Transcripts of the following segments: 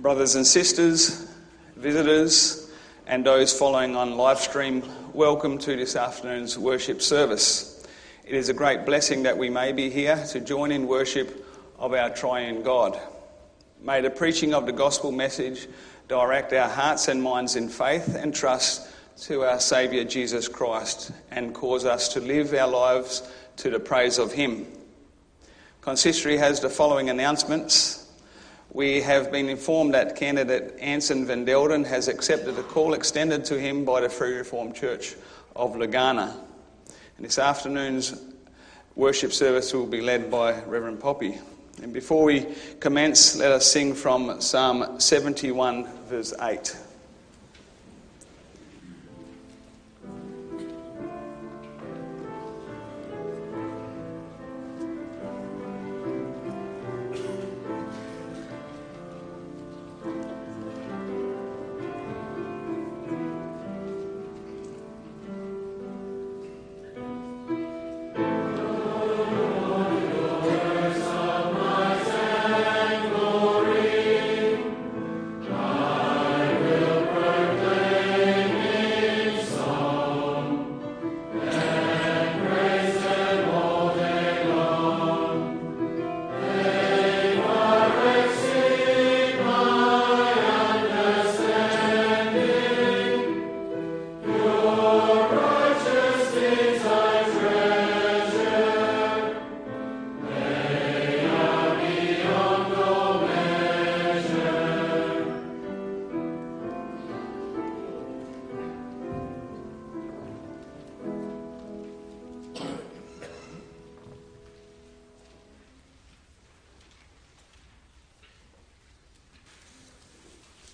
Brothers and sisters, visitors, and those following on live stream, welcome to this afternoon's worship service. It is a great blessing that we may be here to join in worship of our triune God. May the preaching of the gospel message direct our hearts and minds in faith and trust to our Saviour Jesus Christ and cause us to live our lives to the praise of Him. Consistory has the following announcements. We have been informed that candidate Anson Van Delden has accepted a call extended to him by the Free Reformed Church of Legana. And this afternoon's worship service will be led by Reverend Poppy. And before we commence, let us sing from Psalm 71, verse 8.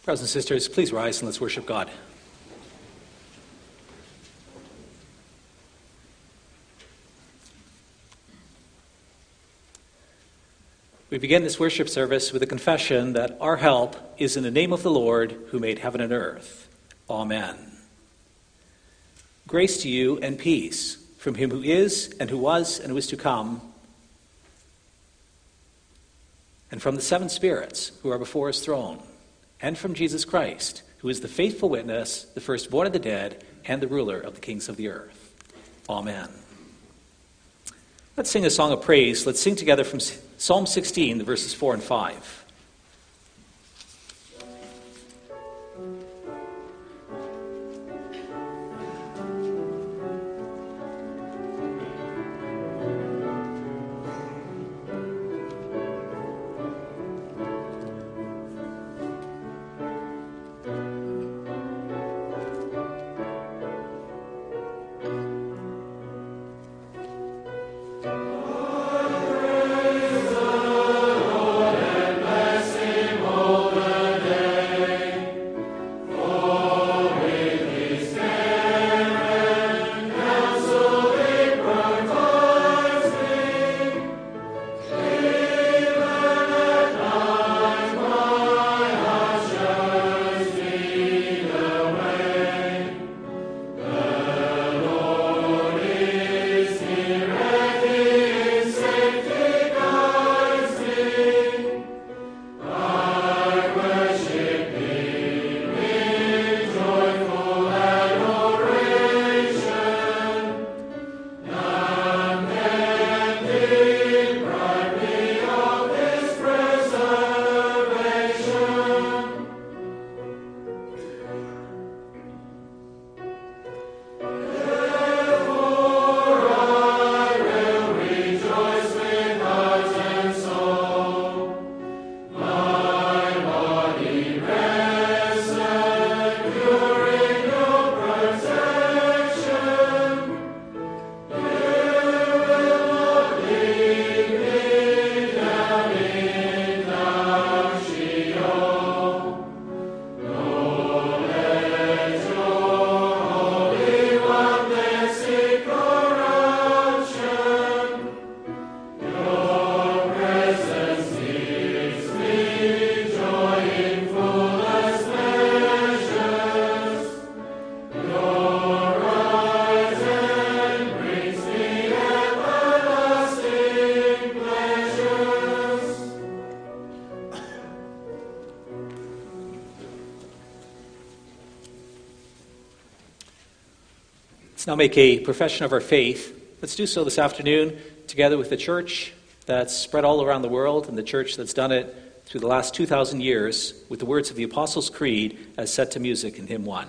Brothers and sisters, please rise and let's worship God. We begin this worship service with a confession that our help is in the name of the Lord who made heaven and earth. Amen. Grace to you and peace from him who is, and who was, and who is to come, and from the seven spirits who are before his throne and from Jesus Christ, who is the faithful witness, the firstborn of the dead, and the ruler of the kings of the earth. Amen. Let's sing a song of praise. Let's sing together from Psalm 16, the verses 4 and 5. Now make a profession of our faith. Let's do so this afternoon together with the church that's spread all around the world and the church that's done it through the last 2,000 years with the words of the Apostles' Creed as set to music in Hymn 1.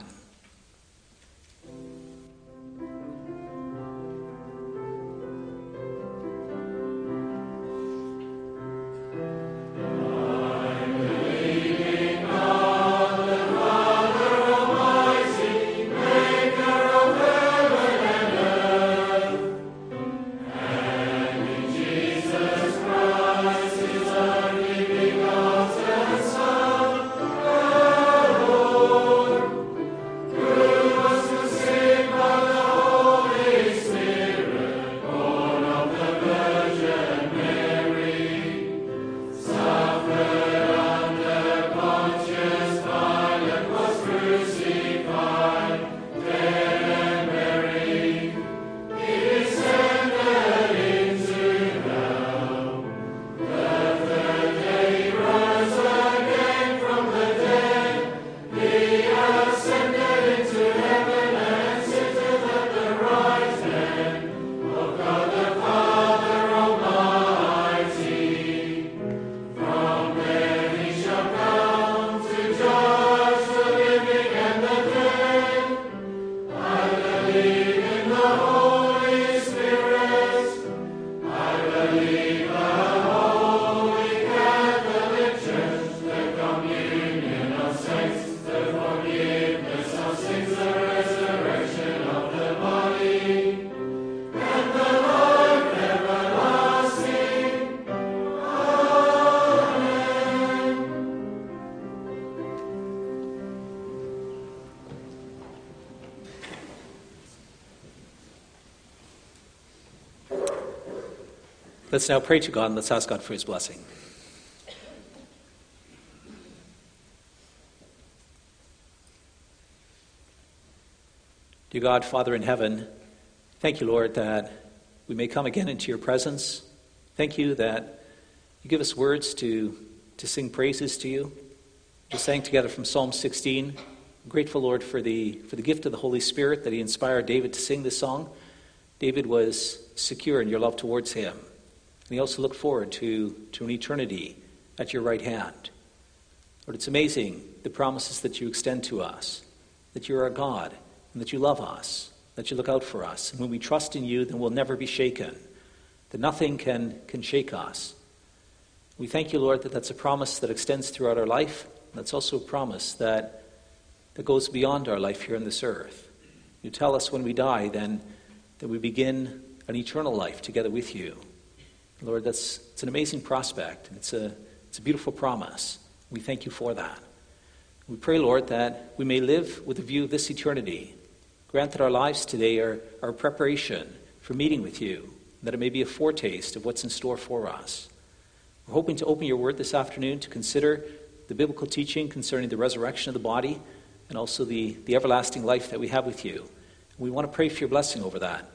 Let's now pray to God and let's ask God for his blessing. Dear God, Father in heaven, thank you, Lord, that we may come again into your presence. Thank you that you give us words to, to sing praises to you. We sang together from Psalm 16. I'm grateful, Lord, for the, for the gift of the Holy Spirit that he inspired David to sing this song. David was secure in your love towards him. And also looked forward to, to an eternity at your right hand. Lord, it's amazing the promises that you extend to us that you're our God and that you love us, that you look out for us. And when we trust in you, then we'll never be shaken, that nothing can, can shake us. We thank you, Lord, that that's a promise that extends throughout our life. That's also a promise that, that goes beyond our life here on this earth. You tell us when we die, then, that we begin an eternal life together with you. Lord, that's it's an amazing prospect. It's a, it's a beautiful promise. We thank you for that. We pray, Lord, that we may live with a view of this eternity. Grant that our lives today are our preparation for meeting with you, that it may be a foretaste of what's in store for us. We're hoping to open your word this afternoon to consider the biblical teaching concerning the resurrection of the body and also the, the everlasting life that we have with you. We want to pray for your blessing over that.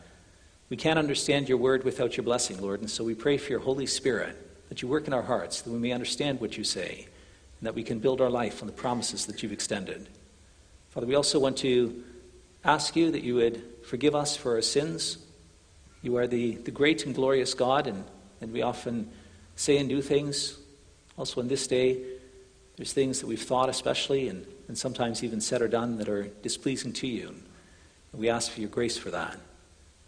We can't understand your word without your blessing, Lord, and so we pray for your Holy Spirit that you work in our hearts, that we may understand what you say, and that we can build our life on the promises that you've extended. Father, we also want to ask you that you would forgive us for our sins. You are the, the great and glorious God, and, and we often say and do things. Also, on this day, there's things that we've thought, especially, and, and sometimes even said or done that are displeasing to you. And we ask for your grace for that.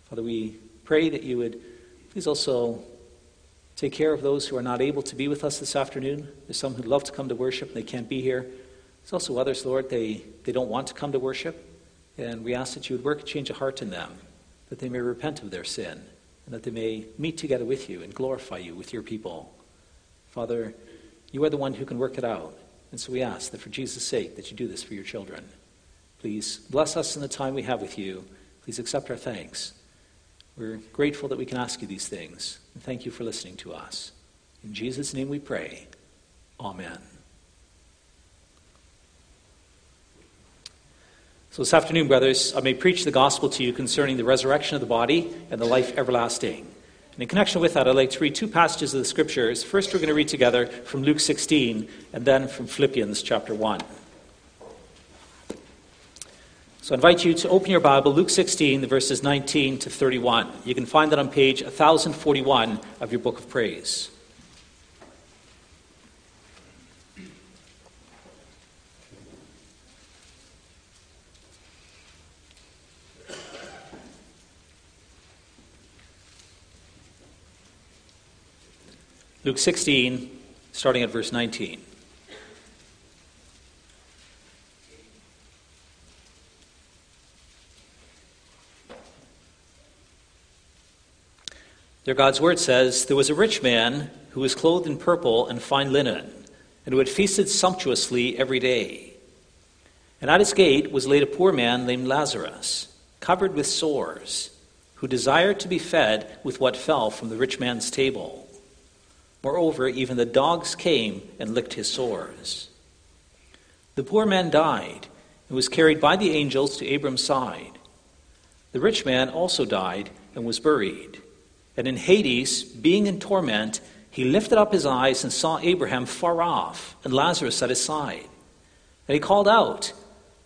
Father, we pray that you would please also take care of those who are not able to be with us this afternoon. There's some who love to come to worship and they can't be here. There's also others, Lord, they, they don't want to come to worship. And we ask that you would work a change of heart in them, that they may repent of their sin, and that they may meet together with you and glorify you with your people. Father, you are the one who can work it out. And so we ask that for Jesus' sake that you do this for your children. Please bless us in the time we have with you. Please accept our thanks. We're grateful that we can ask you these things. And thank you for listening to us. In Jesus' name we pray. Amen. So, this afternoon, brothers, I may preach the gospel to you concerning the resurrection of the body and the life everlasting. And in connection with that, I'd like to read two passages of the scriptures. First, we're going to read together from Luke 16, and then from Philippians chapter 1. So I invite you to open your Bible, Luke 16, the verses 19 to 31. You can find that on page 1041 of your book of praise. Luke 16, starting at verse 19. There, God's word says, There was a rich man who was clothed in purple and fine linen, and who had feasted sumptuously every day. And at his gate was laid a poor man named Lazarus, covered with sores, who desired to be fed with what fell from the rich man's table. Moreover, even the dogs came and licked his sores. The poor man died and was carried by the angels to Abram's side. The rich man also died and was buried. And in Hades, being in torment, he lifted up his eyes and saw Abraham far off and Lazarus at his side. And he called out,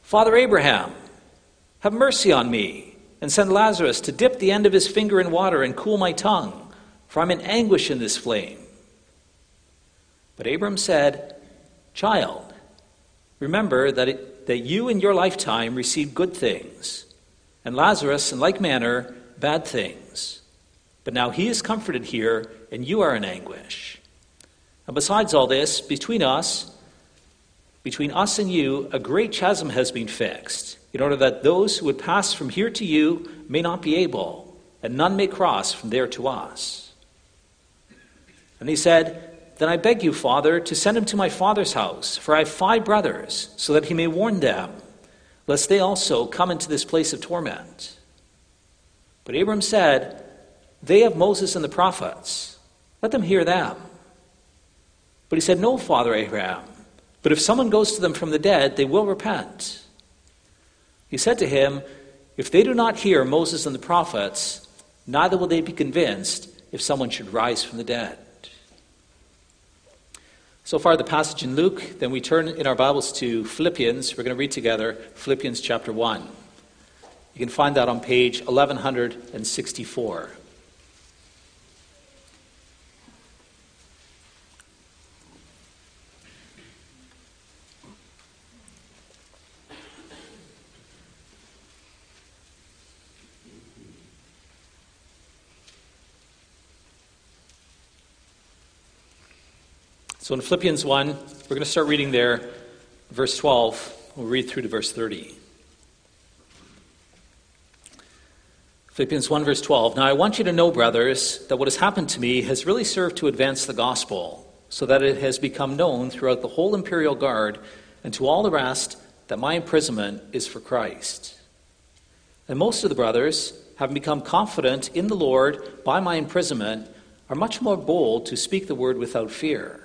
Father Abraham, have mercy on me, and send Lazarus to dip the end of his finger in water and cool my tongue, for I'm in anguish in this flame. But Abram said, Child, remember that, it, that you in your lifetime received good things, and Lazarus, in like manner, bad things. But now he is comforted here, and you are in anguish. And besides all this, between us, between us and you, a great chasm has been fixed, in order that those who would pass from here to you may not be able, and none may cross from there to us. And he said, then I beg you, Father, to send him to my father's house, for I have five brothers, so that he may warn them, lest they also come into this place of torment. But Abram said, They have Moses and the prophets. Let them hear them. But he said, No, Father Abraham, but if someone goes to them from the dead, they will repent. He said to him, If they do not hear Moses and the prophets, neither will they be convinced if someone should rise from the dead. So far, the passage in Luke. Then we turn in our Bibles to Philippians. We're going to read together Philippians chapter 1. You can find that on page 1164. So in Philippians 1, we're going to start reading there, verse 12. We'll read through to verse 30. Philippians 1, verse 12. Now I want you to know, brothers, that what has happened to me has really served to advance the gospel, so that it has become known throughout the whole imperial guard and to all the rest that my imprisonment is for Christ. And most of the brothers, having become confident in the Lord by my imprisonment, are much more bold to speak the word without fear.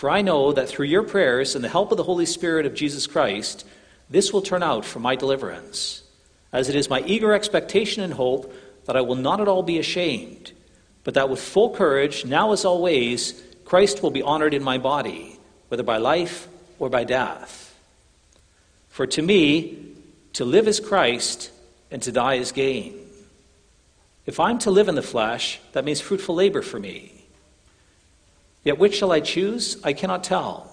for I know that through your prayers and the help of the Holy Spirit of Jesus Christ, this will turn out for my deliverance, as it is my eager expectation and hope that I will not at all be ashamed, but that with full courage, now as always, Christ will be honored in my body, whether by life or by death. For to me, to live is Christ, and to die is gain. If I'm to live in the flesh, that means fruitful labor for me. Yet which shall I choose? I cannot tell.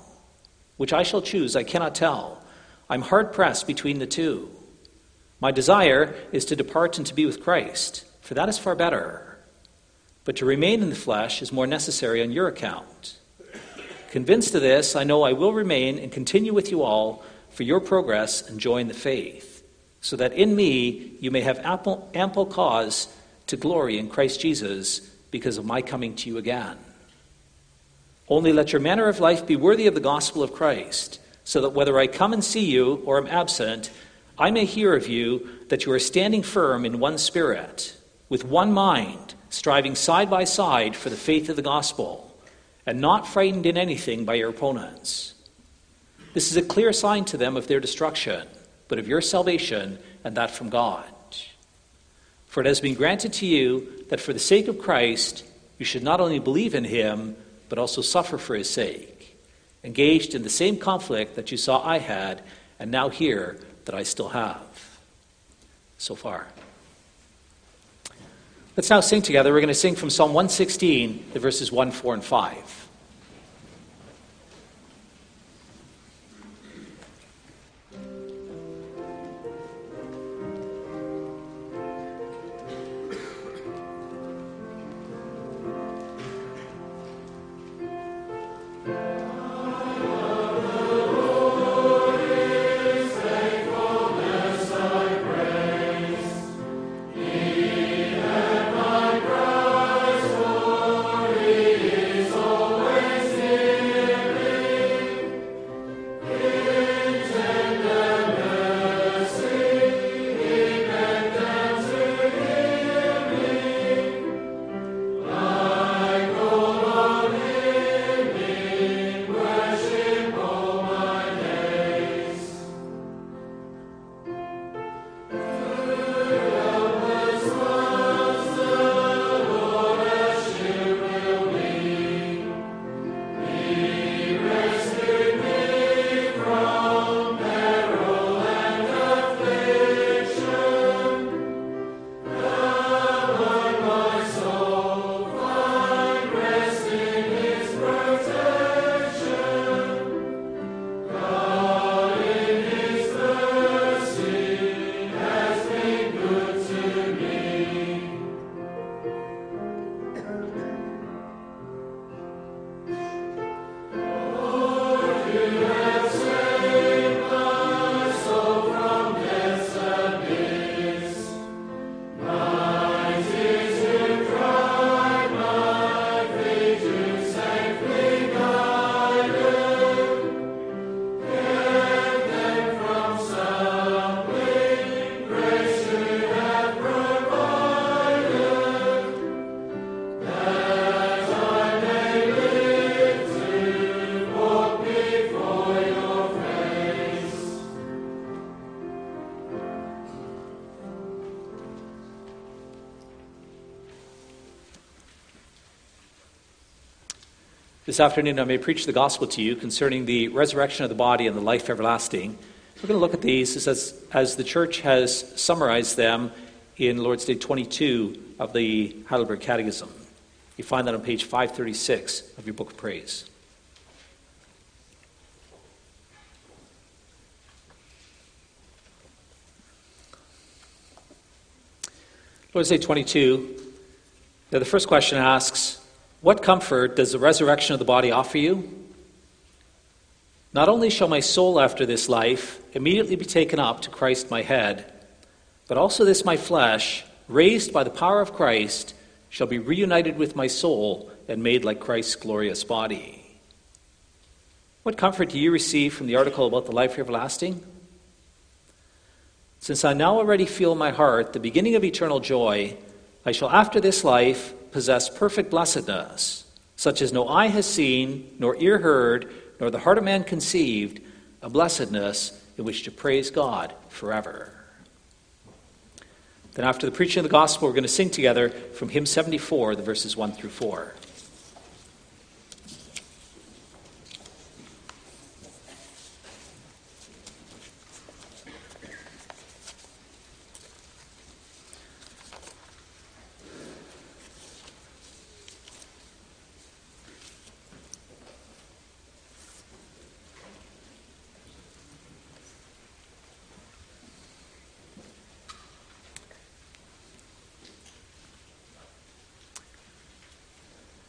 Which I shall choose, I cannot tell. I'm hard pressed between the two. My desire is to depart and to be with Christ, for that is far better. But to remain in the flesh is more necessary on your account. Convinced of this, I know I will remain and continue with you all for your progress and joy in the faith, so that in me you may have ample, ample cause to glory in Christ Jesus because of my coming to you again. Only let your manner of life be worthy of the gospel of Christ, so that whether I come and see you or am absent, I may hear of you that you are standing firm in one spirit, with one mind, striving side by side for the faith of the gospel, and not frightened in anything by your opponents. This is a clear sign to them of their destruction, but of your salvation, and that from God. For it has been granted to you that for the sake of Christ, you should not only believe in him, but also suffer for his sake, engaged in the same conflict that you saw I had, and now hear that I still have. So far. Let's now sing together. We're going to sing from Psalm 116, the verses 1, 4, and 5. This afternoon, I may preach the gospel to you concerning the resurrection of the body and the life everlasting. We're going to look at these as, as the church has summarized them in Lord's Day 22 of the Heidelberg Catechism. You find that on page 536 of your book of praise. Lord's Day 22, Now, the first question asks, what comfort does the resurrection of the body offer you? Not only shall my soul after this life immediately be taken up to Christ my head, but also this my flesh, raised by the power of Christ, shall be reunited with my soul and made like Christ's glorious body. What comfort do you receive from the article about the life everlasting? Since I now already feel in my heart the beginning of eternal joy, I shall after this life possess perfect blessedness, such as no eye has seen, nor ear heard, nor the heart of man conceived, a blessedness in which to praise God forever. Then, after the preaching of the gospel, we're going to sing together from hymn 74, the verses 1 through 4.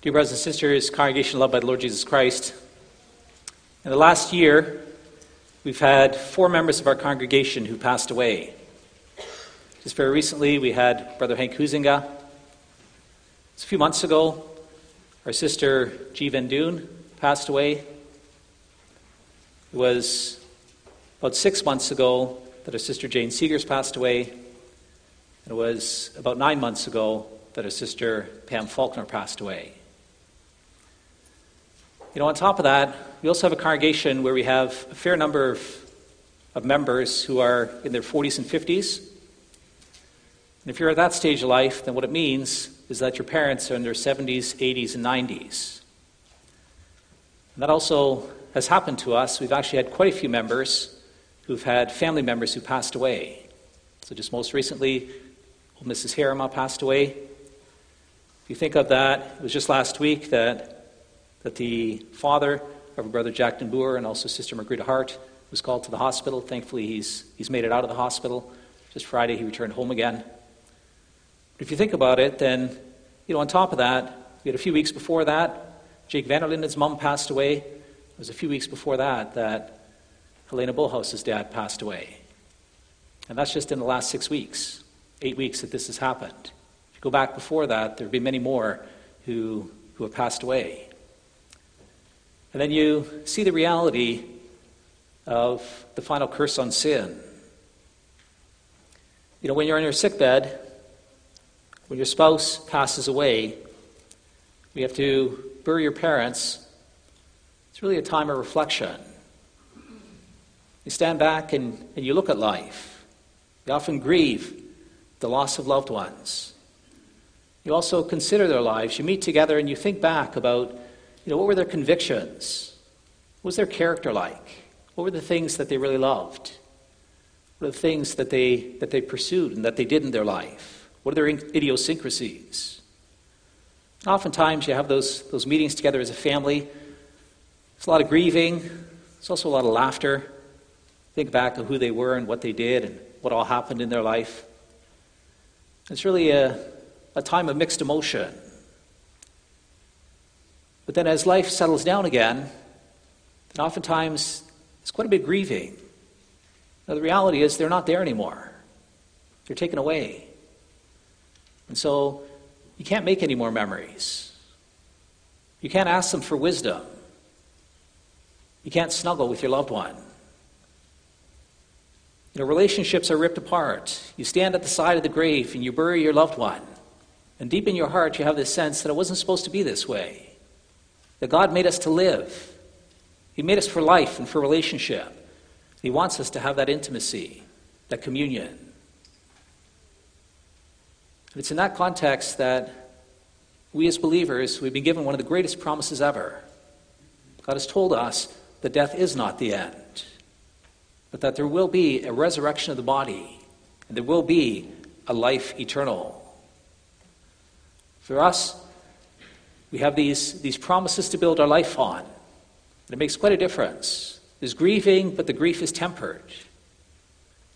Dear brothers and sisters, congregation loved by the Lord Jesus Christ, in the last year, we've had four members of our congregation who passed away. Just very recently, we had Brother Hank Huizinga. Just a few months ago, our sister G. Vendoon passed away. It was about six months ago that our sister Jane Seegers passed away. And it was about nine months ago that our sister Pam Faulkner passed away. You know, on top of that, we also have a congregation where we have a fair number of, of members who are in their 40s and 50s. And if you're at that stage of life, then what it means is that your parents are in their 70s, 80s, and 90s. And that also has happened to us. We've actually had quite a few members who've had family members who passed away. So, just most recently, Mrs. Harima passed away. If you think of that, it was just last week that, that the father of brother Jack Boer and also Sister Margarita Hart was called to the hospital. Thankfully, he's, he's made it out of the hospital. Just Friday, he returned home again. But if you think about it, then, you know, on top of that, we had a few weeks before that, Jake Vanderlinden's mom passed away. It was a few weeks before that that Helena Bullhouse's dad passed away. And that's just in the last six weeks, eight weeks that this has happened. If you go back before that, there would be many more who, who have passed away. And then you see the reality of the final curse on sin. You know, when you're on your sick bed, when your spouse passes away, we have to bury your parents. It's really a time of reflection. You stand back and, and you look at life. You often grieve the loss of loved ones. You also consider their lives. You meet together and you think back about, you know, what were their convictions? What was their character like? What were the things that they really loved? What are the things that they, that they pursued and that they did in their life? What are their idiosyncrasies? Oftentimes, you have those, those meetings together as a family. There's a lot of grieving, there's also a lot of laughter. Think back to who they were and what they did and what all happened in their life. It's really a, a time of mixed emotion. But then, as life settles down again, then oftentimes it's quite a bit grieving. Now, the reality is they're not there anymore, they're taken away. And so you can't make any more memories. You can't ask them for wisdom. You can't snuggle with your loved one. You know, relationships are ripped apart. You stand at the side of the grave and you bury your loved one. And deep in your heart, you have this sense that it wasn't supposed to be this way. That God made us to live. He made us for life and for relationship. He wants us to have that intimacy, that communion. And it's in that context that we as believers, we've been given one of the greatest promises ever. God has told us that death is not the end, but that there will be a resurrection of the body, and there will be a life eternal. For us, we have these, these promises to build our life on. And it makes quite a difference. There's grieving, but the grief is tempered.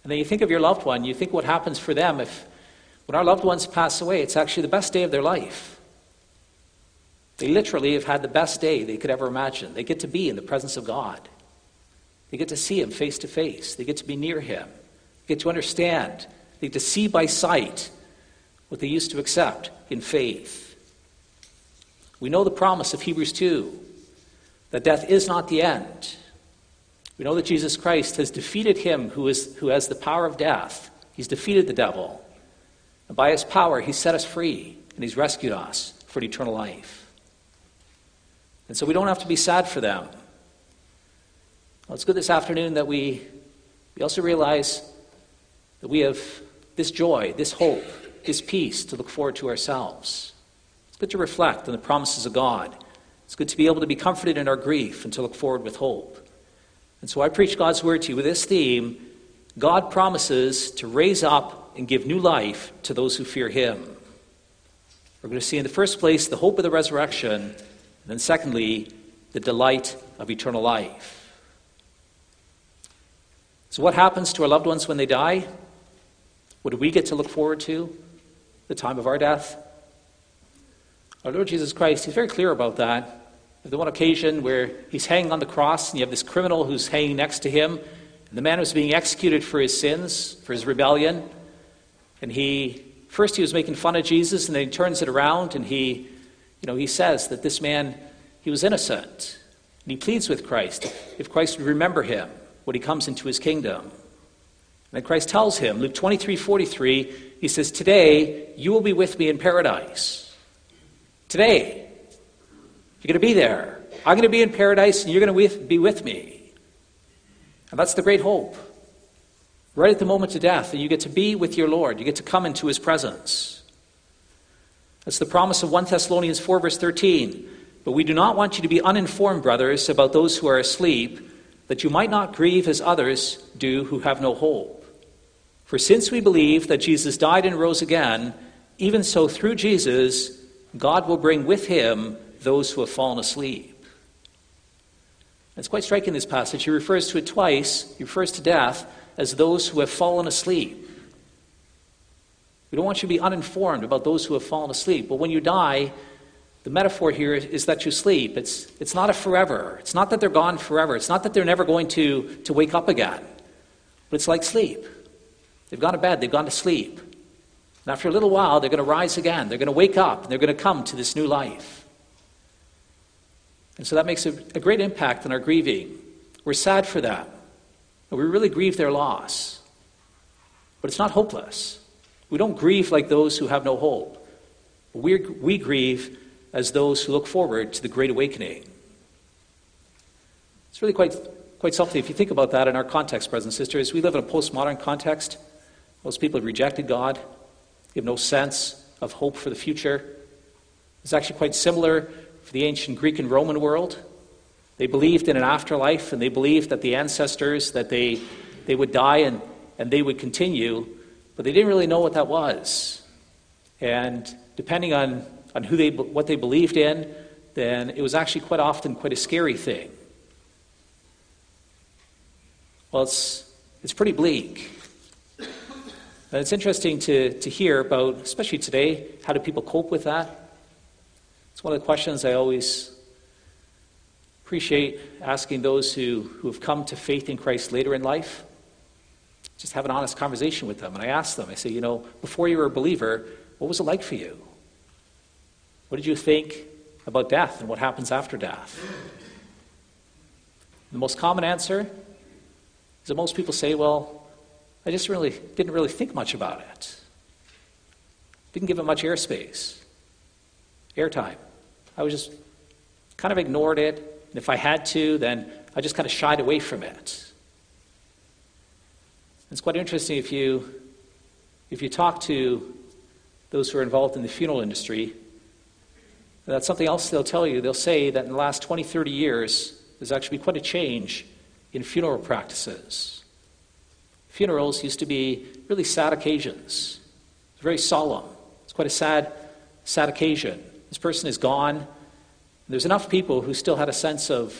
And then you think of your loved one, you think what happens for them if when our loved ones pass away, it's actually the best day of their life. They literally have had the best day they could ever imagine. They get to be in the presence of God. They get to see Him face to face. They get to be near Him. They get to understand. They get to see by sight what they used to accept in faith. We know the promise of Hebrews 2 that death is not the end. We know that Jesus Christ has defeated him who, is, who has the power of death. He's defeated the devil. And by his power, he set us free and he's rescued us for eternal life. And so we don't have to be sad for them. Well, it's good this afternoon that we, we also realize that we have this joy, this hope, this peace to look forward to ourselves. Good to reflect on the promises of God. It's good to be able to be comforted in our grief and to look forward with hope. And so I preach God's word to you with this theme God promises to raise up and give new life to those who fear him. We're going to see in the first place the hope of the resurrection, and then secondly, the delight of eternal life. So, what happens to our loved ones when they die? What do we get to look forward to? The time of our death? Our Lord Jesus Christ, He's very clear about that. The one occasion where He's hanging on the cross, and you have this criminal who's hanging next to Him, and the man who's being executed for his sins, for his rebellion. And he, first he was making fun of Jesus, and then he turns it around and he, you know, he says that this man, he was innocent. And he pleads with Christ if Christ would remember him when he comes into his kingdom. And then Christ tells him, Luke 23 43, he says, Today you will be with me in paradise. Today. You're going to be there. I'm going to be in paradise and you're going to be with me. And that's the great hope. Right at the moment of death, that you get to be with your Lord. You get to come into his presence. That's the promise of 1 Thessalonians 4, verse 13. But we do not want you to be uninformed, brothers, about those who are asleep, that you might not grieve as others do who have no hope. For since we believe that Jesus died and rose again, even so through Jesus, God will bring with him those who have fallen asleep. It's quite striking, this passage. He refers to it twice. He refers to death as those who have fallen asleep. We don't want you to be uninformed about those who have fallen asleep. But when you die, the metaphor here is that you sleep. It's, it's not a forever. It's not that they're gone forever. It's not that they're never going to, to wake up again. But it's like sleep. They've gone to bed, they've gone to sleep. And after a little while, they're going to rise again. They're going to wake up, they're going to come to this new life. And so that makes a, a great impact on our grieving. We're sad for them. And we really grieve their loss. But it's not hopeless. We don't grieve like those who have no hope. We, we grieve as those who look forward to the Great Awakening. It's really quite, quite something if you think about that in our context, brothers and sisters. We live in a postmodern context. Most people have rejected God, they have no sense of hope for the future. It's actually quite similar for the ancient Greek and Roman world. They believed in an afterlife and they believed that the ancestors, that they, they would die and, and they would continue, but they didn't really know what that was. And depending on on who they, what they believed in, then it was actually quite often quite a scary thing. Well, it's, it's pretty bleak. And it's interesting to, to hear about, especially today, how do people cope with that? It's one of the questions I always appreciate asking those who, who have come to faith in Christ later in life. Just have an honest conversation with them. And I ask them, I say, you know, before you were a believer, what was it like for you? What did you think about death and what happens after death? The most common answer is that most people say, well, I just really didn't really think much about it. Didn't give it much airspace, airtime. I was just kind of ignored it. And if I had to, then I just kind of shied away from it. It's quite interesting if you, if you talk to those who are involved in the funeral industry, that's something else they'll tell you. They'll say that in the last 20, 30 years, there's actually been quite a change in funeral practices. Funerals used to be really sad occasions, It's very solemn. It's quite a sad, sad occasion. This person is gone. There's enough people who still had a sense of,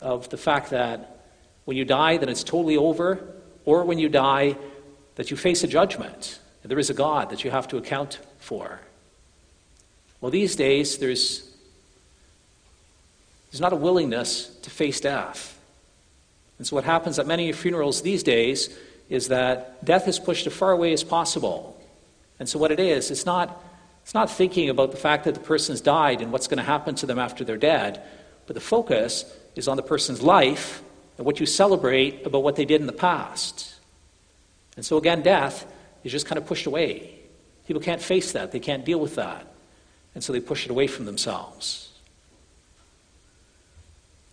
of the fact that when you die, then it's totally over, or when you die, that you face a judgment. There is a God that you have to account for. Well, these days, there's, there's not a willingness to face death. And so, what happens at many funerals these days is that death is pushed as far away as possible. And so, what it is, it's not, it's not thinking about the fact that the person's died and what's going to happen to them after they're dead, but the focus is on the person's life and what you celebrate about what they did in the past. And so, again, death is just kind of pushed away. People can't face that, they can't deal with that. And so they push it away from themselves.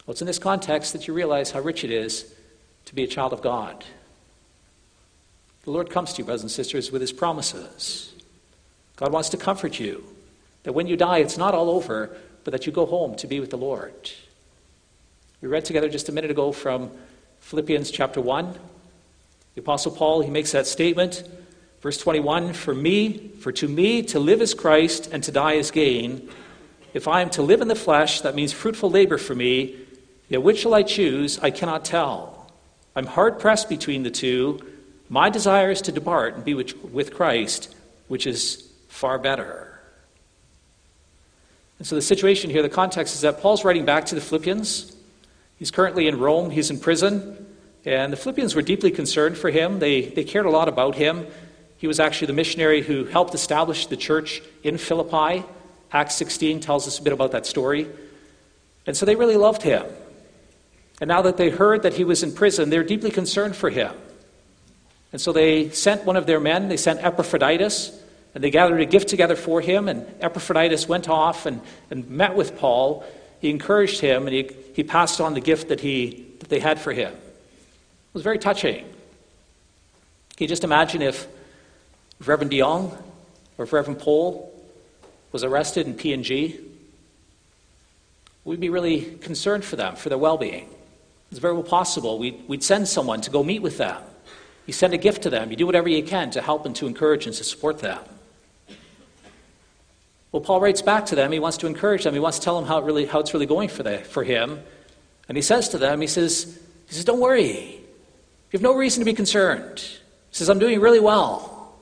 Well, it's in this context that you realize how rich it is to be a child of God. The Lord comes to you, brothers and sisters, with his promises. God wants to comfort you that when you die, it's not all over, but that you go home to be with the Lord. We read together just a minute ago from Philippians chapter 1. The Apostle Paul, he makes that statement Verse 21 For me, for to me to live is Christ and to die is gain. If I am to live in the flesh, that means fruitful labor for me. Yet which shall I choose? I cannot tell. I'm hard pressed between the two. My desire is to depart and be with Christ, which is far better. And so the situation here, the context is that Paul's writing back to the Philippians. He's currently in Rome, he's in prison. And the Philippians were deeply concerned for him. They, they cared a lot about him. He was actually the missionary who helped establish the church in Philippi. Acts 16 tells us a bit about that story. And so they really loved him. And now that they heard that he was in prison, they're deeply concerned for him. And so they sent one of their men, they sent Epaphroditus, and they gathered a gift together for him. And Epaphroditus went off and, and met with Paul. He encouraged him, and he, he passed on the gift that, he, that they had for him. It was very touching. Can you just imagine if Reverend DeYoung or if Reverend Pole was arrested in PNG? We'd be really concerned for them, for their well being. It's very well possible we'd, we'd send someone to go meet with them. You send a gift to them. You do whatever you can to help and to encourage and to support them. Well, Paul writes back to them. He wants to encourage them. He wants to tell them how, it really, how it's really going for, the, for him. And he says to them, he says, he says, Don't worry. You have no reason to be concerned. He says, I'm doing really well.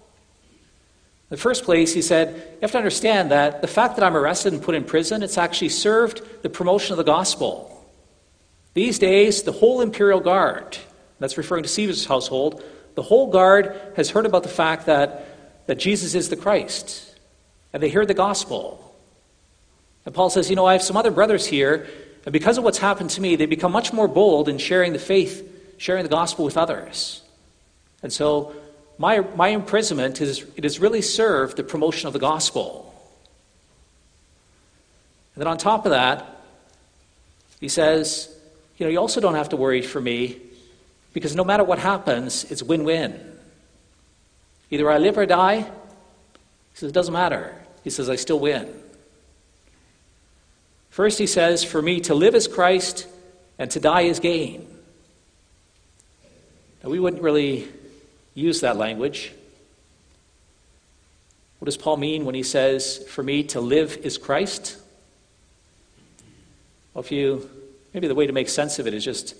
In the first place, he said, You have to understand that the fact that I'm arrested and put in prison, it's actually served the promotion of the gospel. These days, the whole imperial guard, that's referring to Caesar's household, the whole guard has heard about the fact that, that Jesus is the Christ. And they hear the gospel. And Paul says, You know, I have some other brothers here, and because of what's happened to me, they become much more bold in sharing the faith, sharing the gospel with others. And so, my, my imprisonment is, it has really served the promotion of the gospel. And then on top of that, he says, you know, you also don't have to worry for me because no matter what happens, it's win win. Either I live or die. He says, it doesn't matter. He says, I still win. First, he says, for me to live is Christ and to die is gain. Now, we wouldn't really use that language. What does Paul mean when he says, for me to live is Christ? Well, if you Maybe the way to make sense of it is just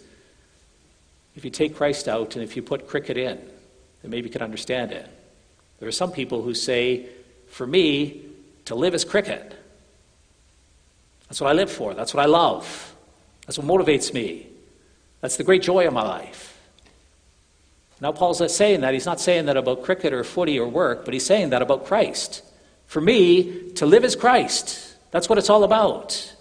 if you take Christ out and if you put cricket in, then maybe you can understand it. There are some people who say, for me, to live is cricket. That's what I live for. That's what I love. That's what motivates me. That's the great joy of my life. Now, Paul's not saying that. He's not saying that about cricket or footy or work, but he's saying that about Christ. For me, to live is Christ. That's what it's all about.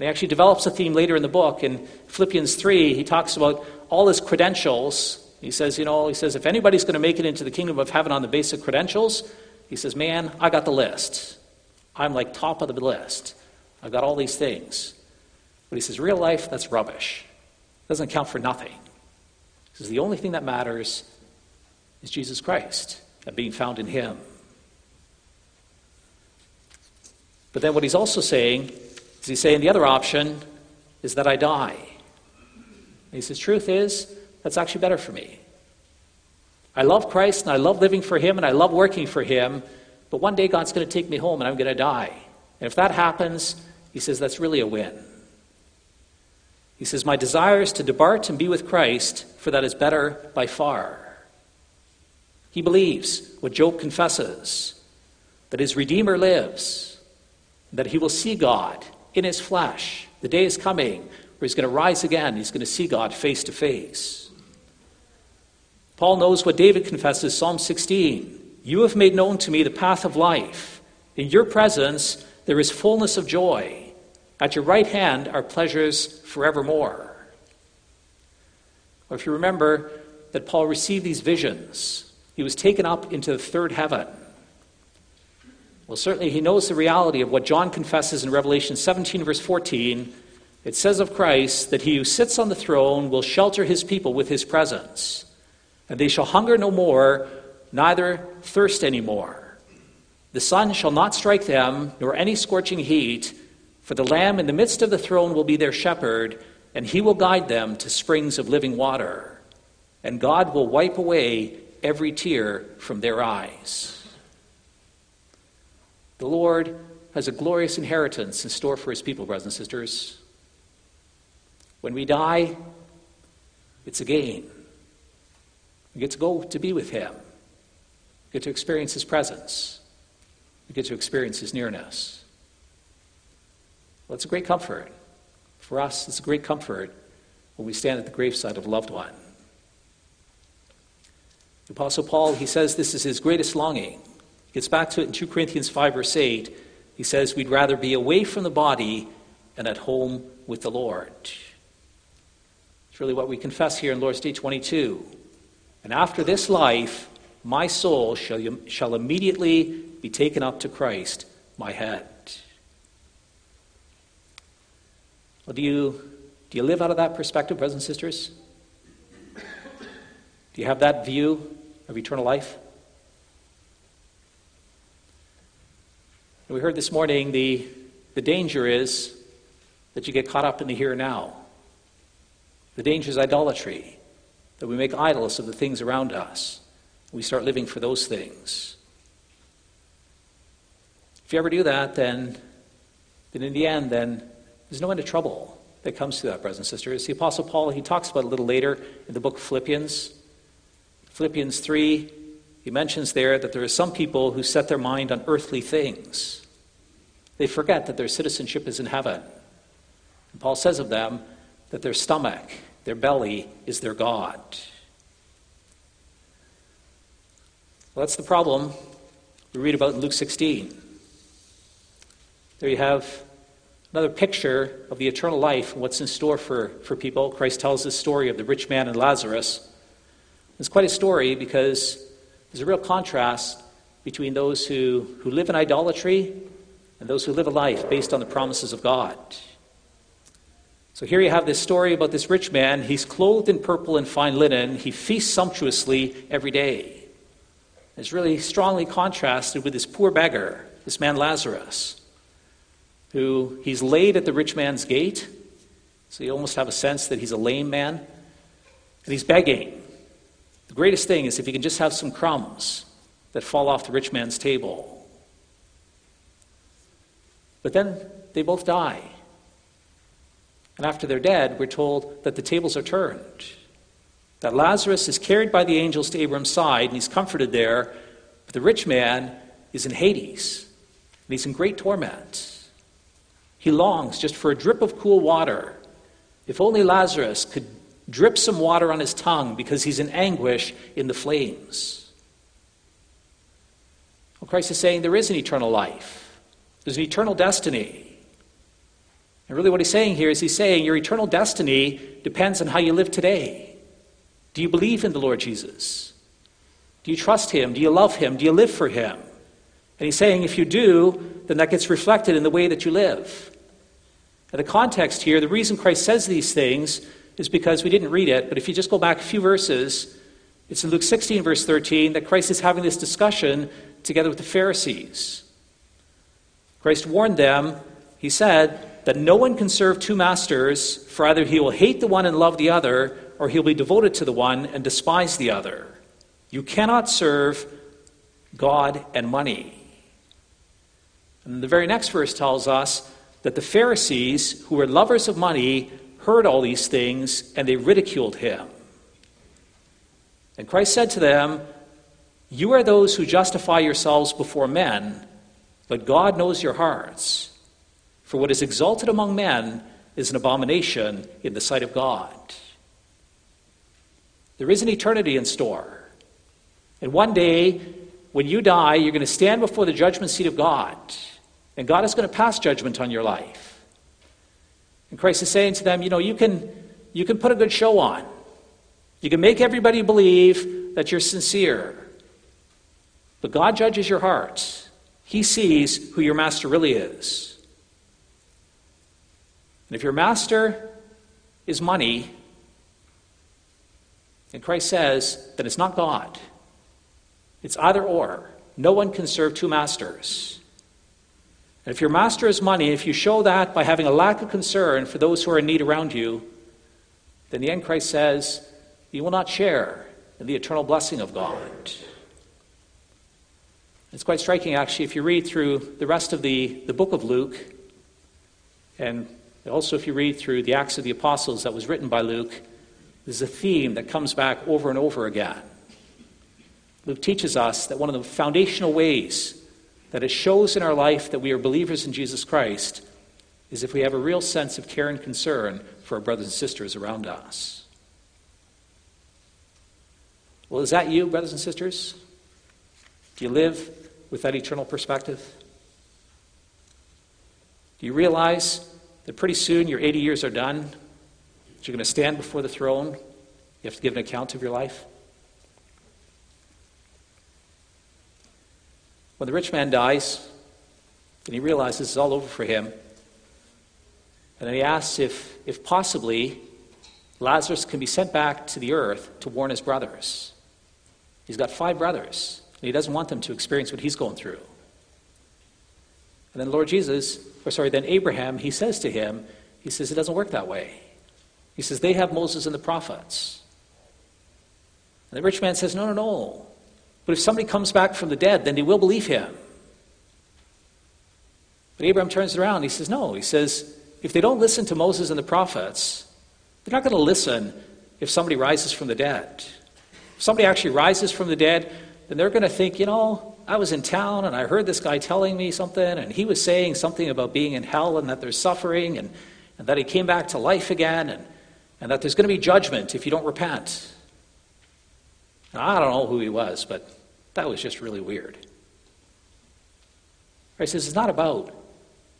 And he actually develops a theme later in the book. In Philippians 3, he talks about all his credentials. He says, you know, he says, if anybody's going to make it into the kingdom of heaven on the basic credentials, he says, man, I got the list. I'm like top of the list. I've got all these things. But he says, real life, that's rubbish. It doesn't count for nothing. He says, the only thing that matters is Jesus Christ and being found in him. But then what he's also saying is he saying the other option is that I die? And he says, truth is, that's actually better for me. I love Christ and I love living for Him and I love working for Him, but one day God's going to take me home and I'm going to die. And if that happens, he says, that's really a win. He says, My desire is to depart and be with Christ, for that is better by far. He believes what Job confesses that his Redeemer lives, that he will see God in his flesh. The day is coming where he's going to rise again. He's going to see God face to face. Paul knows what David confesses, Psalm 16. You have made known to me the path of life. In your presence there is fullness of joy. At your right hand are pleasures forevermore. Or if you remember that Paul received these visions, he was taken up into the third heaven. Well, certainly he knows the reality of what John confesses in Revelation 17, verse 14. It says of Christ that he who sits on the throne will shelter his people with his presence, and they shall hunger no more, neither thirst any more. The sun shall not strike them, nor any scorching heat, for the Lamb in the midst of the throne will be their shepherd, and he will guide them to springs of living water. And God will wipe away every tear from their eyes. The Lord has a glorious inheritance in store for his people, brothers and sisters. When we die, it's a gain. We get to go to be with him. We get to experience his presence. We get to experience his nearness. Well, it's a great comfort. For us, it's a great comfort when we stand at the graveside of a loved one. The Apostle Paul, he says this is his greatest longing he gets back to it in 2 Corinthians 5, verse 8. He says, We'd rather be away from the body and at home with the Lord. It's really what we confess here in Lord's Day 22. And after this life, my soul shall, shall immediately be taken up to Christ, my head. Well, do you, do you live out of that perspective, brothers and sisters? Do you have that view of eternal life? And we heard this morning the, the danger is that you get caught up in the here and now. The danger is idolatry, that we make idols of the things around us. We start living for those things. If you ever do that, then, then in the end, then there's no end of trouble that comes to that, brothers and sisters. The Apostle Paul, he talks about it a little later in the book of Philippians. Philippians 3, he mentions there that there are some people who set their mind on earthly things. They forget that their citizenship is in heaven. And Paul says of them that their stomach, their belly, is their God. Well, that's the problem we read about in Luke 16. There you have another picture of the eternal life and what's in store for, for people. Christ tells this story of the rich man and Lazarus. It's quite a story because there's a real contrast between those who, who live in idolatry and those who live a life based on the promises of God. So here you have this story about this rich man. He's clothed in purple and fine linen. He feasts sumptuously every day. It's really strongly contrasted with this poor beggar, this man Lazarus who he's laid at the rich man's gate. So you almost have a sense that he's a lame man. And he's begging. The greatest thing is if he can just have some crumbs that fall off the rich man's table. But then they both die. And after they're dead, we're told that the tables are turned. That Lazarus is carried by the angels to Abraham's side and he's comforted there. But the rich man is in Hades and he's in great torment. He longs just for a drip of cool water. If only Lazarus could drip some water on his tongue because he's in anguish in the flames. Well, Christ is saying there is an eternal life, there's an eternal destiny. And really, what he's saying here is he's saying your eternal destiny depends on how you live today. Do you believe in the Lord Jesus? Do you trust him? Do you love him? Do you live for him? And he's saying if you do, then that gets reflected in the way that you live. Now, the context here, the reason Christ says these things is because we didn't read it, but if you just go back a few verses, it's in Luke 16, verse 13, that Christ is having this discussion together with the Pharisees. Christ warned them, he said, that no one can serve two masters, for either he will hate the one and love the other, or he'll be devoted to the one and despise the other. You cannot serve God and money. And the very next verse tells us that the Pharisees, who were lovers of money, heard all these things and they ridiculed him. And Christ said to them, You are those who justify yourselves before men, but God knows your hearts. For what is exalted among men is an abomination in the sight of God. There is an eternity in store. And one day, when you die, you're going to stand before the judgment seat of God. And God is going to pass judgment on your life. And Christ is saying to them, you know, you can, you can put a good show on. You can make everybody believe that you're sincere. But God judges your heart. He sees who your master really is. And if your master is money, and Christ says that it's not God, it's either or. No one can serve two masters. And if your master is money, if you show that by having a lack of concern for those who are in need around you, then the end Christ says, you will not share in the eternal blessing of God. It's quite striking, actually, if you read through the rest of the, the book of Luke, and also if you read through the Acts of the Apostles that was written by Luke, there's a theme that comes back over and over again. Luke teaches us that one of the foundational ways that it shows in our life that we are believers in Jesus Christ is if we have a real sense of care and concern for our brothers and sisters around us. Well, is that you, brothers and sisters? Do you live with that eternal perspective? Do you realize that pretty soon your 80 years are done? That you're going to stand before the throne? You have to give an account of your life? When the rich man dies and he realizes it's all over for him, and then he asks if, if possibly Lazarus can be sent back to the earth to warn his brothers. He's got five brothers and he doesn't want them to experience what he's going through. And then Lord Jesus, or sorry, then Abraham, he says to him, he says, it doesn't work that way. He says, they have Moses and the prophets. And the rich man says, no, no, no. But if somebody comes back from the dead, then they will believe him. But Abraham turns around he says, no. He says, if they don't listen to Moses and the prophets, they're not going to listen if somebody rises from the dead. If somebody actually rises from the dead, then they're going to think, you know, I was in town and I heard this guy telling me something, and he was saying something about being in hell and that there's suffering and, and that he came back to life again and, and that there's going to be judgment if you don't repent. Now, I don't know who he was, but that was just really weird. He says it's not about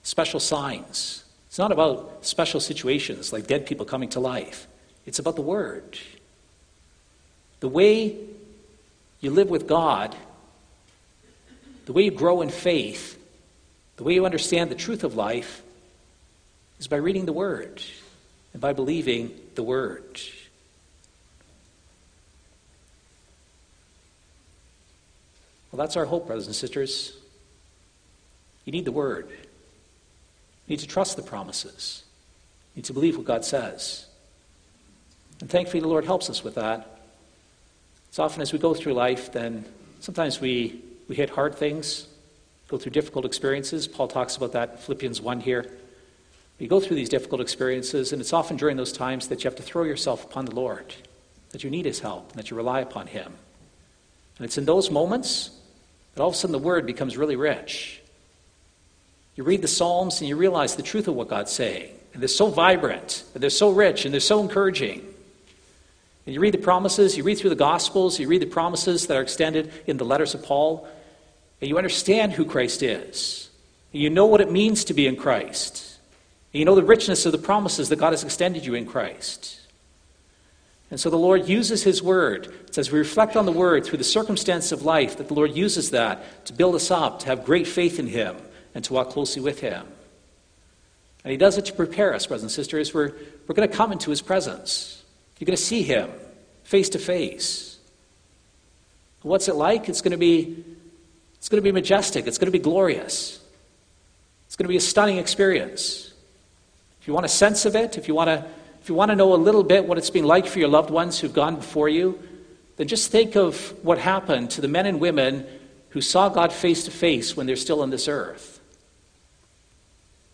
special signs. It's not about special situations like dead people coming to life. It's about the Word. The way you live with God the way you grow in faith, the way you understand the truth of life, is by reading the Word and by believing the Word. Well, that's our hope, brothers and sisters. You need the Word. You need to trust the promises. You need to believe what God says. And thankfully, the Lord helps us with that. As often as we go through life, then sometimes we we hit hard things, go through difficult experiences. Paul talks about that in Philippians 1 here. You go through these difficult experiences, and it's often during those times that you have to throw yourself upon the Lord, that you need His help, and that you rely upon Him. And it's in those moments that all of a sudden the Word becomes really rich. You read the Psalms and you realize the truth of what God's saying. And they're so vibrant, and they're so rich, and they're so encouraging. And you read the promises, you read through the Gospels, you read the promises that are extended in the letters of Paul, and you understand who Christ is. And you know what it means to be in Christ. And you know the richness of the promises that God has extended you in Christ. And so the Lord uses His Word. It's as we reflect on the Word through the circumstance of life that the Lord uses that to build us up, to have great faith in Him, and to walk closely with Him. And He does it to prepare us, brothers and sisters. We're, we're going to come into His presence. You're going to see Him face to face. What's it like? It's going to be it's going to be majestic. It's going to be glorious. It's going to be a stunning experience. If you want a sense of it, if you want to, if you want to know a little bit what it's been like for your loved ones who've gone before you, then just think of what happened to the men and women who saw God face to face when they're still on this earth.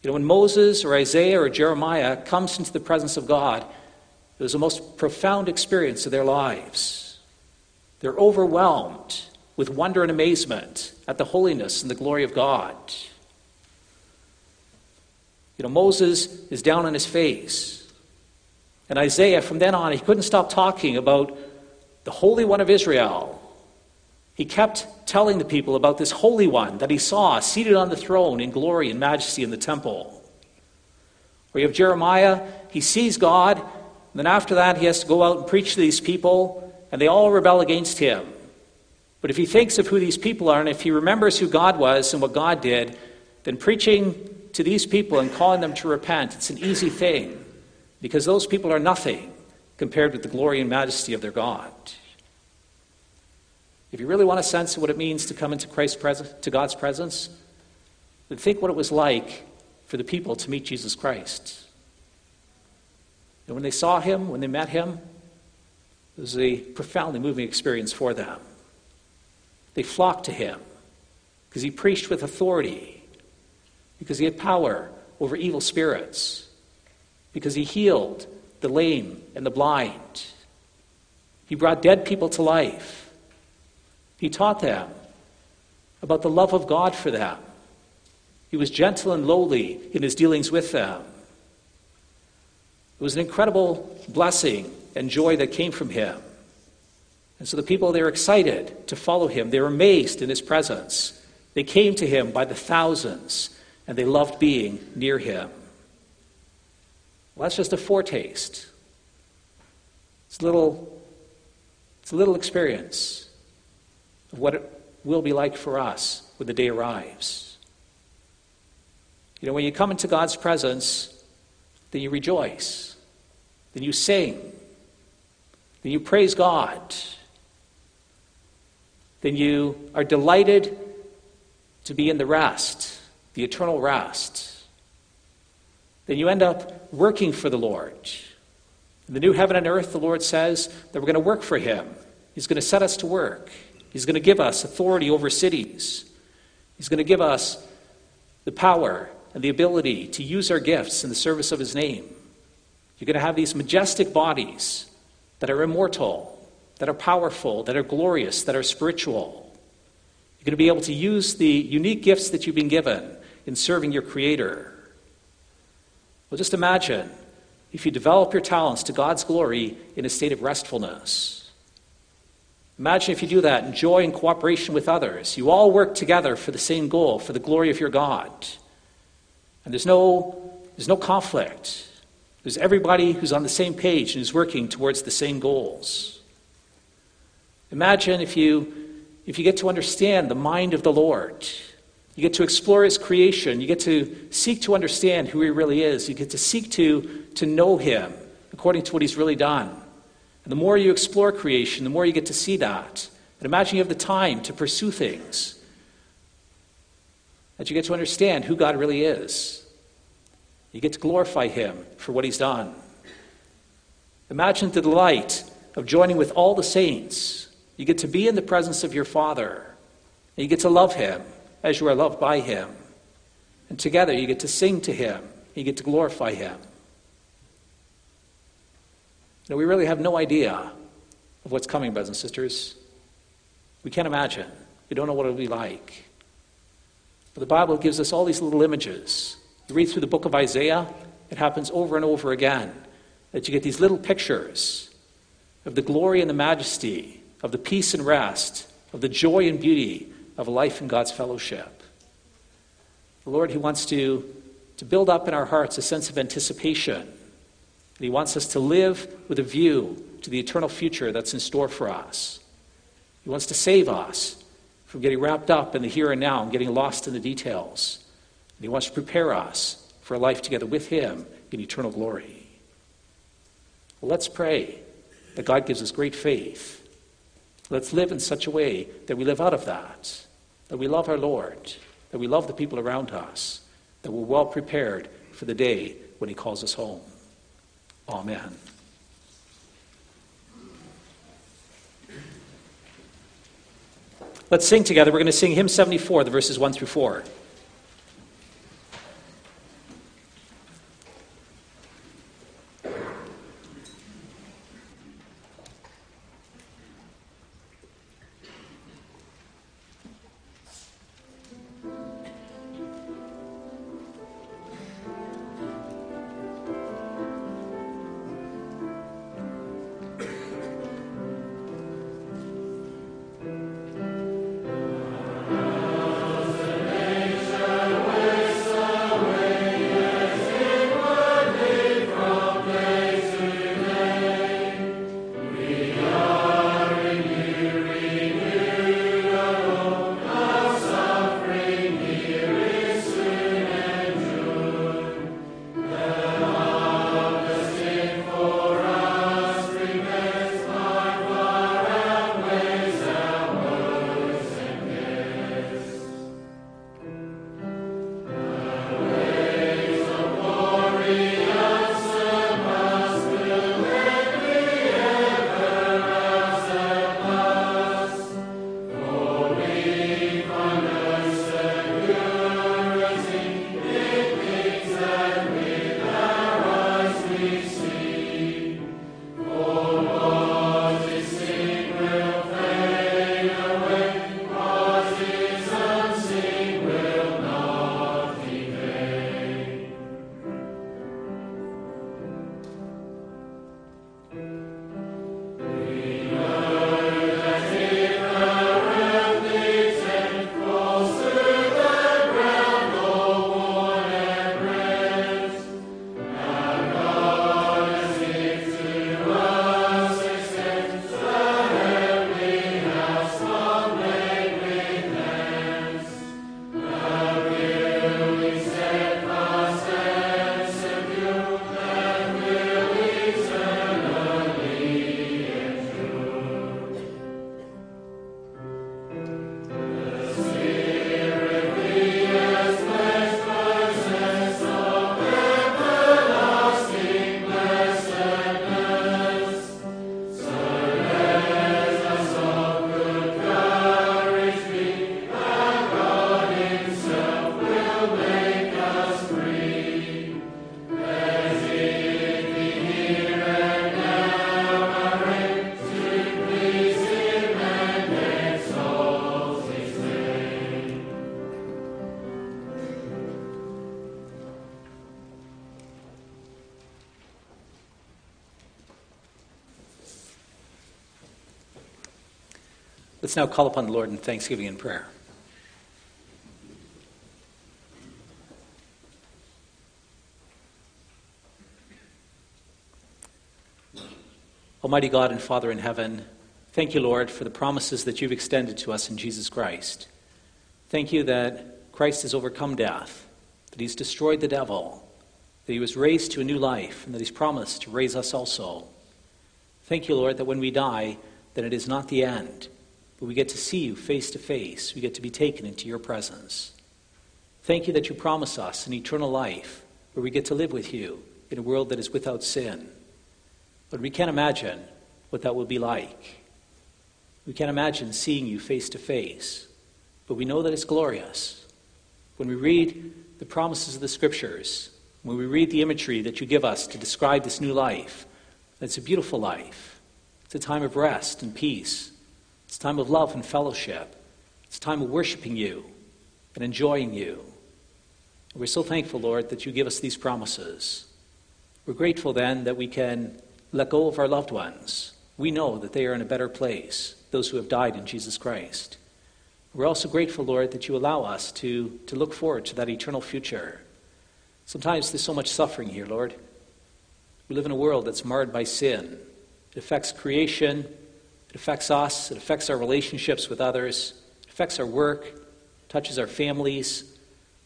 You know, when Moses or Isaiah or Jeremiah comes into the presence of God, it was the most profound experience of their lives. They're overwhelmed with wonder and amazement at the holiness and the glory of God. You know, Moses is down on his face. And Isaiah, from then on, he couldn't stop talking about the Holy One of Israel. He kept telling the people about this Holy One that he saw seated on the throne in glory and majesty in the temple. Or you have Jeremiah, he sees God, and then after that, he has to go out and preach to these people, and they all rebel against him. But if he thinks of who these people are and if he remembers who God was and what God did, then preaching to these people and calling them to repent, it's an easy thing because those people are nothing compared with the glory and majesty of their God. If you really want a sense of what it means to come into Christ's presence, to God's presence, then think what it was like for the people to meet Jesus Christ. And when they saw him, when they met him, it was a profoundly moving experience for them. They flocked to him because he preached with authority, because he had power over evil spirits, because he healed the lame and the blind. He brought dead people to life. He taught them about the love of God for them. He was gentle and lowly in his dealings with them. It was an incredible blessing and joy that came from him. And so the people, they were excited to follow him. They were amazed in his presence. They came to him by the thousands, and they loved being near him. Well, that's just a foretaste. It's a little, it's a little experience of what it will be like for us when the day arrives. You know, when you come into God's presence, then you rejoice, then you sing, then you praise God, then you are delighted to be in the rest, the eternal rest. Then you end up working for the Lord. In the new heaven and earth, the Lord says that we're going to work for Him. He's going to set us to work. He's going to give us authority over cities. He's going to give us the power and the ability to use our gifts in the service of His name. You're going to have these majestic bodies that are immortal, that are powerful, that are glorious, that are spiritual. You're going to be able to use the unique gifts that you've been given in serving your Creator. Well, just imagine if you develop your talents to God's glory in a state of restfulness. Imagine if you do that in joy and cooperation with others. You all work together for the same goal, for the glory of your God. And there's no, there's no conflict. There's everybody who's on the same page and is working towards the same goals. Imagine if you, if you get to understand the mind of the Lord. You get to explore His creation. You get to seek to understand who He really is. You get to seek to to know Him according to what He's really done. And the more you explore creation, the more you get to see that. And imagine you have the time to pursue things, that you get to understand who God really is. You get to glorify Him for what He's done. Imagine the delight of joining with all the saints. You get to be in the presence of your Father, and you get to love Him as you are loved by Him. And together you get to sing to Him, you get to glorify Him. Know, we really have no idea of what's coming, brothers and sisters. We can't imagine. We don't know what it'll be like. But the Bible gives us all these little images. You read through the book of Isaiah, it happens over and over again that you get these little pictures of the glory and the majesty, of the peace and rest, of the joy and beauty of life in God's fellowship. The Lord, He wants to, to build up in our hearts a sense of anticipation and He wants us to live with a view to the eternal future that's in store for us. He wants to save us from getting wrapped up in the here and now and getting lost in the details. And He wants to prepare us for a life together with Him in eternal glory. Well, let's pray that God gives us great faith. Let's live in such a way that we live out of that, that we love our Lord, that we love the people around us, that we're well prepared for the day when He calls us home. Amen. Let's sing together. We're going to sing hymn 74, the verses 1 through 4. Let's now call upon the Lord in thanksgiving and prayer. Almighty God and Father in heaven, thank you, Lord, for the promises that you've extended to us in Jesus Christ. Thank you that Christ has overcome death, that he's destroyed the devil, that he was raised to a new life, and that he's promised to raise us also. Thank you, Lord, that when we die, that it is not the end, but we get to see you face to face. We get to be taken into your presence. Thank you that you promise us an eternal life where we get to live with you in a world that is without sin. But we can't imagine what that will be like. We can't imagine seeing you face to face, but we know that it's glorious. When we read the promises of the scriptures, when we read the imagery that you give us to describe this new life, it's a beautiful life. It's a time of rest and peace. It's time of love and fellowship. It's time of worshiping you and enjoying you. And we're so thankful, Lord, that you give us these promises. We're grateful then that we can let go of our loved ones. We know that they are in a better place, those who have died in Jesus Christ. We're also grateful, Lord, that you allow us to, to look forward to that eternal future. Sometimes there's so much suffering here, Lord. We live in a world that's marred by sin. It affects creation, it affects us, it affects our relationships with others, it affects our work, touches our families.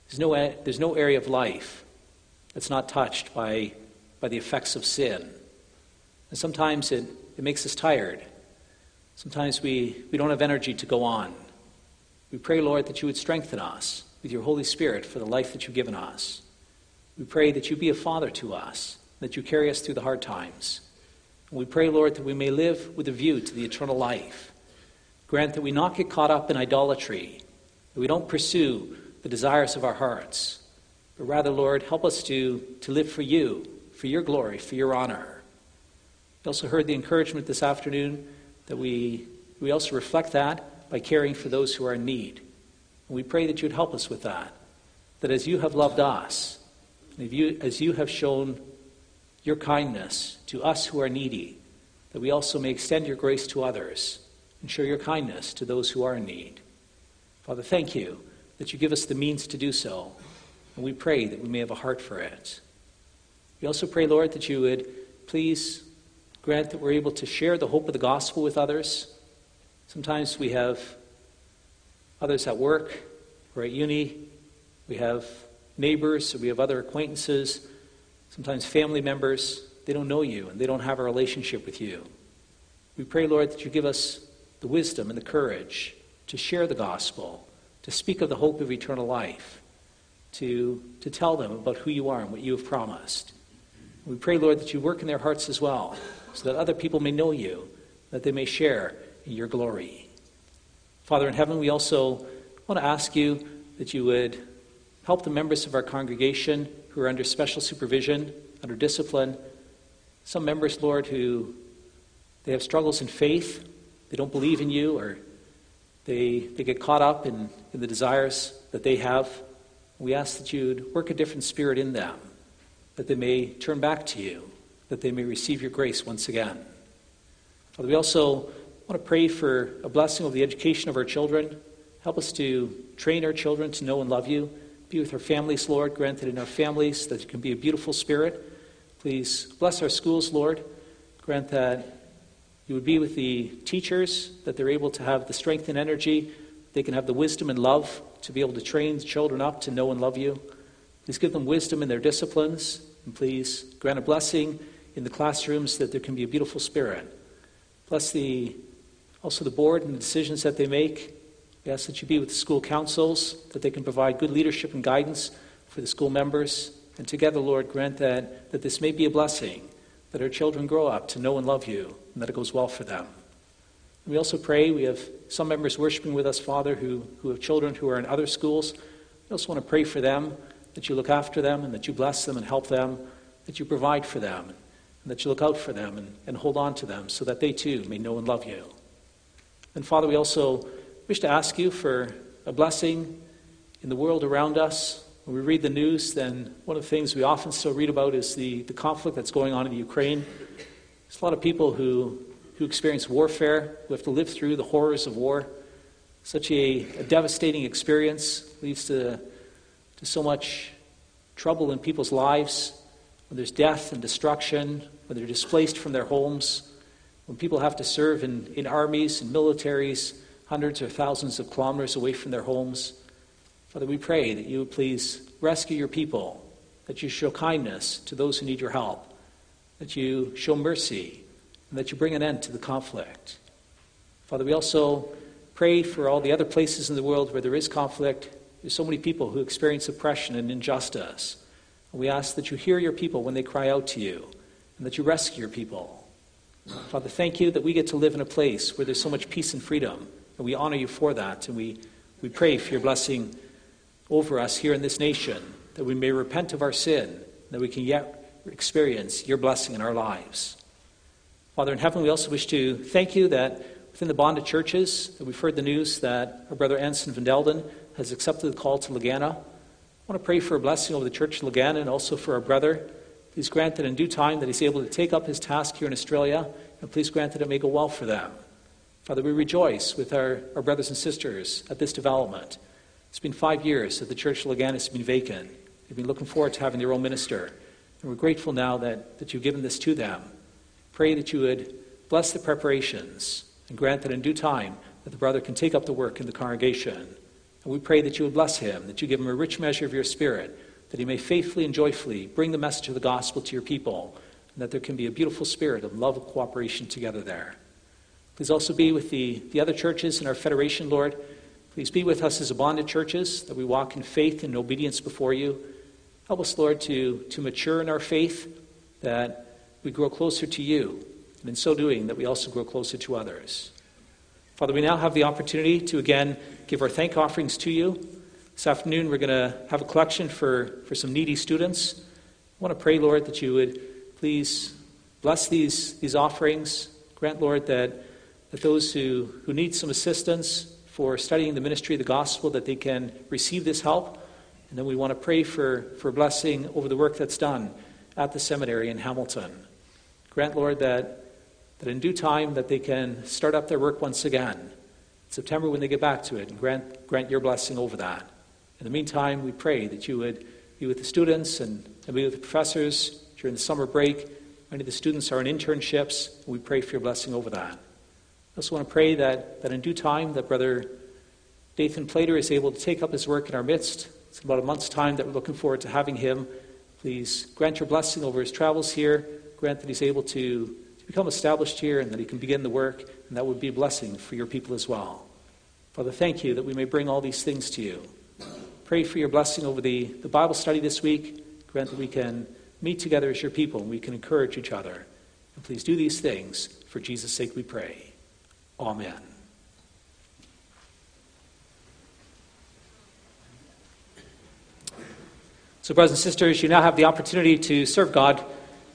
There's no, there's no area of life that's not touched by, by the effects of sin. And sometimes it, it makes us tired. Sometimes we, we don't have energy to go on. We pray, Lord, that you would strengthen us with your Holy Spirit for the life that you've given us. We pray that you be a father to us, that you carry us through the hard times. We pray, Lord, that we may live with a view to the eternal life. Grant that we not get caught up in idolatry, that we don't pursue the desires of our hearts, but rather, Lord, help us to, to live for you, for your glory, for your honor. We also heard the encouragement this afternoon that we, we also reflect that by caring for those who are in need. And we pray that you'd help us with that. That as you have loved us, and you, as you have shown your kindness to us who are needy, that we also may extend your grace to others and show your kindness to those who are in need. Father, thank you that you give us the means to do so, and we pray that we may have a heart for it. We also pray, Lord, that you would please Grant that we're able to share the hope of the gospel with others. Sometimes we have others at work or at uni. We have neighbors or we have other acquaintances, sometimes family members. They don't know you and they don't have a relationship with you. We pray, Lord, that you give us the wisdom and the courage to share the gospel, to speak of the hope of eternal life, to, to tell them about who you are and what you have promised. We pray, Lord, that you work in their hearts as well so that other people may know you, that they may share in your glory. Father in heaven, we also want to ask you that you would help the members of our congregation who are under special supervision, under discipline. Some members, Lord, who they have struggles in faith, they don't believe in you, or they, they get caught up in, in the desires that they have. We ask that you'd work a different spirit in them, that they may turn back to you that they may receive your grace once again. Father, we also want to pray for a blessing of the education of our children. Help us to train our children to know and love you. Be with our families, Lord. Grant that in our families that it can be a beautiful spirit. Please bless our schools, Lord. Grant that you would be with the teachers, that they're able to have the strength and energy. They can have the wisdom and love to be able to train children up to know and love you. Please give them wisdom in their disciplines. And please grant a blessing in the classrooms that there can be a beautiful spirit. Bless the, also the board and the decisions that they make. We ask that you be with the school councils, that they can provide good leadership and guidance for the school members. And together, Lord, grant that, that this may be a blessing, that our children grow up to know and love you, and that it goes well for them. And we also pray, we have some members worshiping with us, Father, who, who have children who are in other schools. We also want to pray for them, that you look after them, and that you bless them and help them, that you provide for them, and that you look out for them and, and hold on to them so that they too may know and love you. And Father, we also wish to ask you for a blessing in the world around us. When we read the news, then one of the things we often still read about is the, the conflict that's going on in Ukraine. There's a lot of people who, who experience warfare, who have to live through the horrors of war. Such a, a devastating experience leads to, to so much trouble in people's lives when there's death and destruction, when they're displaced from their homes, when people have to serve in, in armies and militaries hundreds or thousands of kilometers away from their homes. Father, we pray that you would please rescue your people, that you show kindness to those who need your help, that you show mercy, and that you bring an end to the conflict. Father, we also pray for all the other places in the world where there is conflict. There's so many people who experience oppression and injustice. And we ask that you hear your people when they cry out to you, and that you rescue your people. Father, thank you that we get to live in a place where there's so much peace and freedom, and we honor you for that, and we, we pray for your blessing over us here in this nation, that we may repent of our sin, that we can yet experience your blessing in our lives. Father in heaven, we also wish to thank you that within the bonded churches, that we've heard the news that our brother Anson Van Delden has accepted the call to Legana. I want to pray for a blessing over the church of Legana and also for our brother. Please grant that in due time that he's able to take up his task here in Australia, and please grant that it may go well for them. Father, we rejoice with our, our brothers and sisters at this development. It's been five years that the Church of Legana has been vacant. They've been looking forward to having their own minister. And we're grateful now that, that you've given this to them. Pray that you would bless the preparations and grant that in due time that the brother can take up the work in the congregation. And we pray that you would bless him, that you give him a rich measure of your spirit, that he may faithfully and joyfully bring the message of the gospel to your people, and that there can be a beautiful spirit of love and cooperation together there. Please also be with the, the other churches in our federation, Lord. Please be with us as a bonded churches, that we walk in faith and obedience before you. Help us, Lord, to, to mature in our faith, that we grow closer to you, and in so doing, that we also grow closer to others. Father, we now have the opportunity to again give our thank offerings to you. This afternoon, we're going to have a collection for, for some needy students. I want to pray, Lord, that you would please bless these, these offerings. Grant, Lord, that, that those who, who need some assistance for studying the ministry of the gospel, that they can receive this help. And then we want to pray for, for blessing over the work that's done at the seminary in Hamilton. Grant, Lord, that, that in due time that they can start up their work once again. In September when they get back to it, and grant, grant your blessing over that. In the meantime, we pray that you would be with the students and, and be with the professors during the summer break. Many of the students are in internships, we pray for your blessing over that. I also want to pray that, that in due time that Brother Dathan Plater is able to take up his work in our midst. It's about a month's time that we're looking forward to having him. Please grant your blessing over his travels here. Grant that he's able to, to become established here and that he can begin the work, and that would be a blessing for your people as well. Father, thank you that we may bring all these things to you. Pray for your blessing over the, the Bible study this week. Grant that we can meet together as your people and we can encourage each other. And please do these things. For Jesus' sake we pray. Amen. So, brothers and sisters, you now have the opportunity to serve God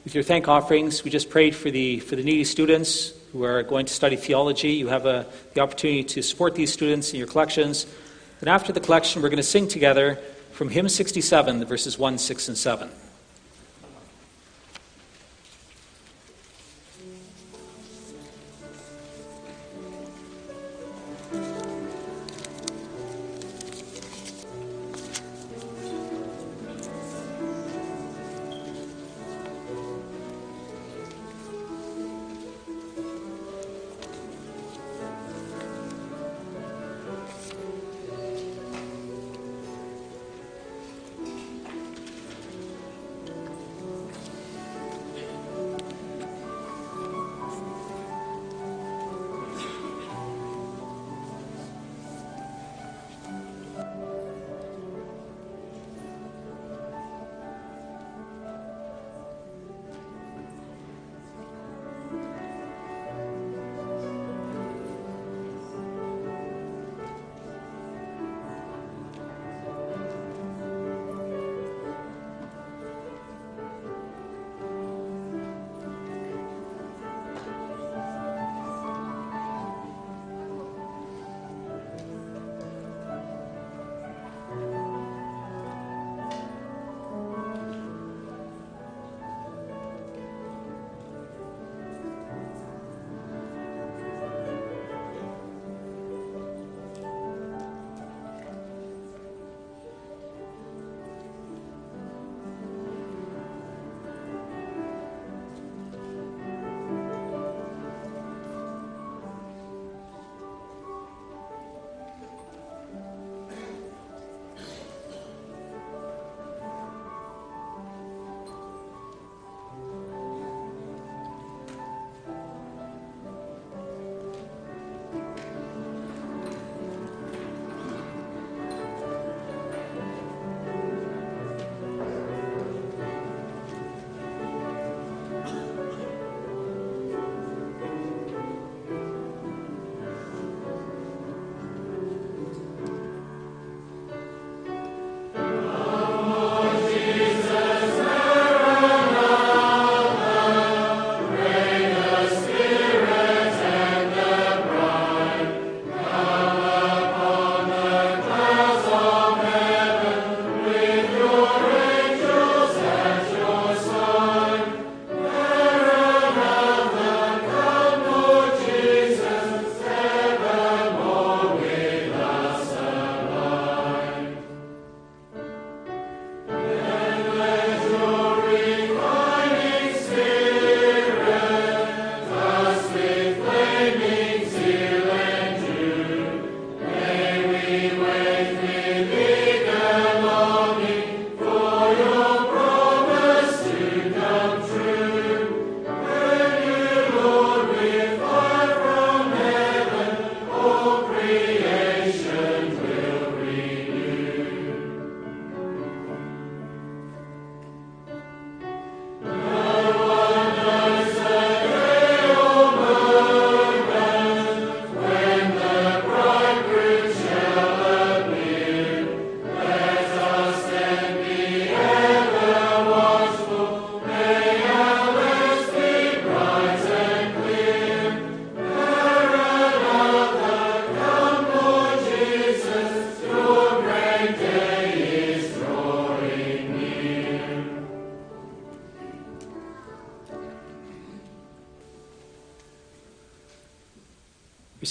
with your thank offerings. We just prayed for the, for the needy students who are going to study theology. You have a, the opportunity to support these students in your collections. And after the collection, we're going to sing together from hymn 67, the verses 1, 6, and 7.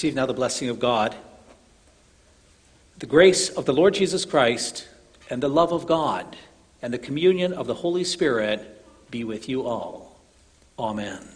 Receive now the blessing of God. The grace of the Lord Jesus Christ and the love of God and the communion of the Holy Spirit be with you all. Amen.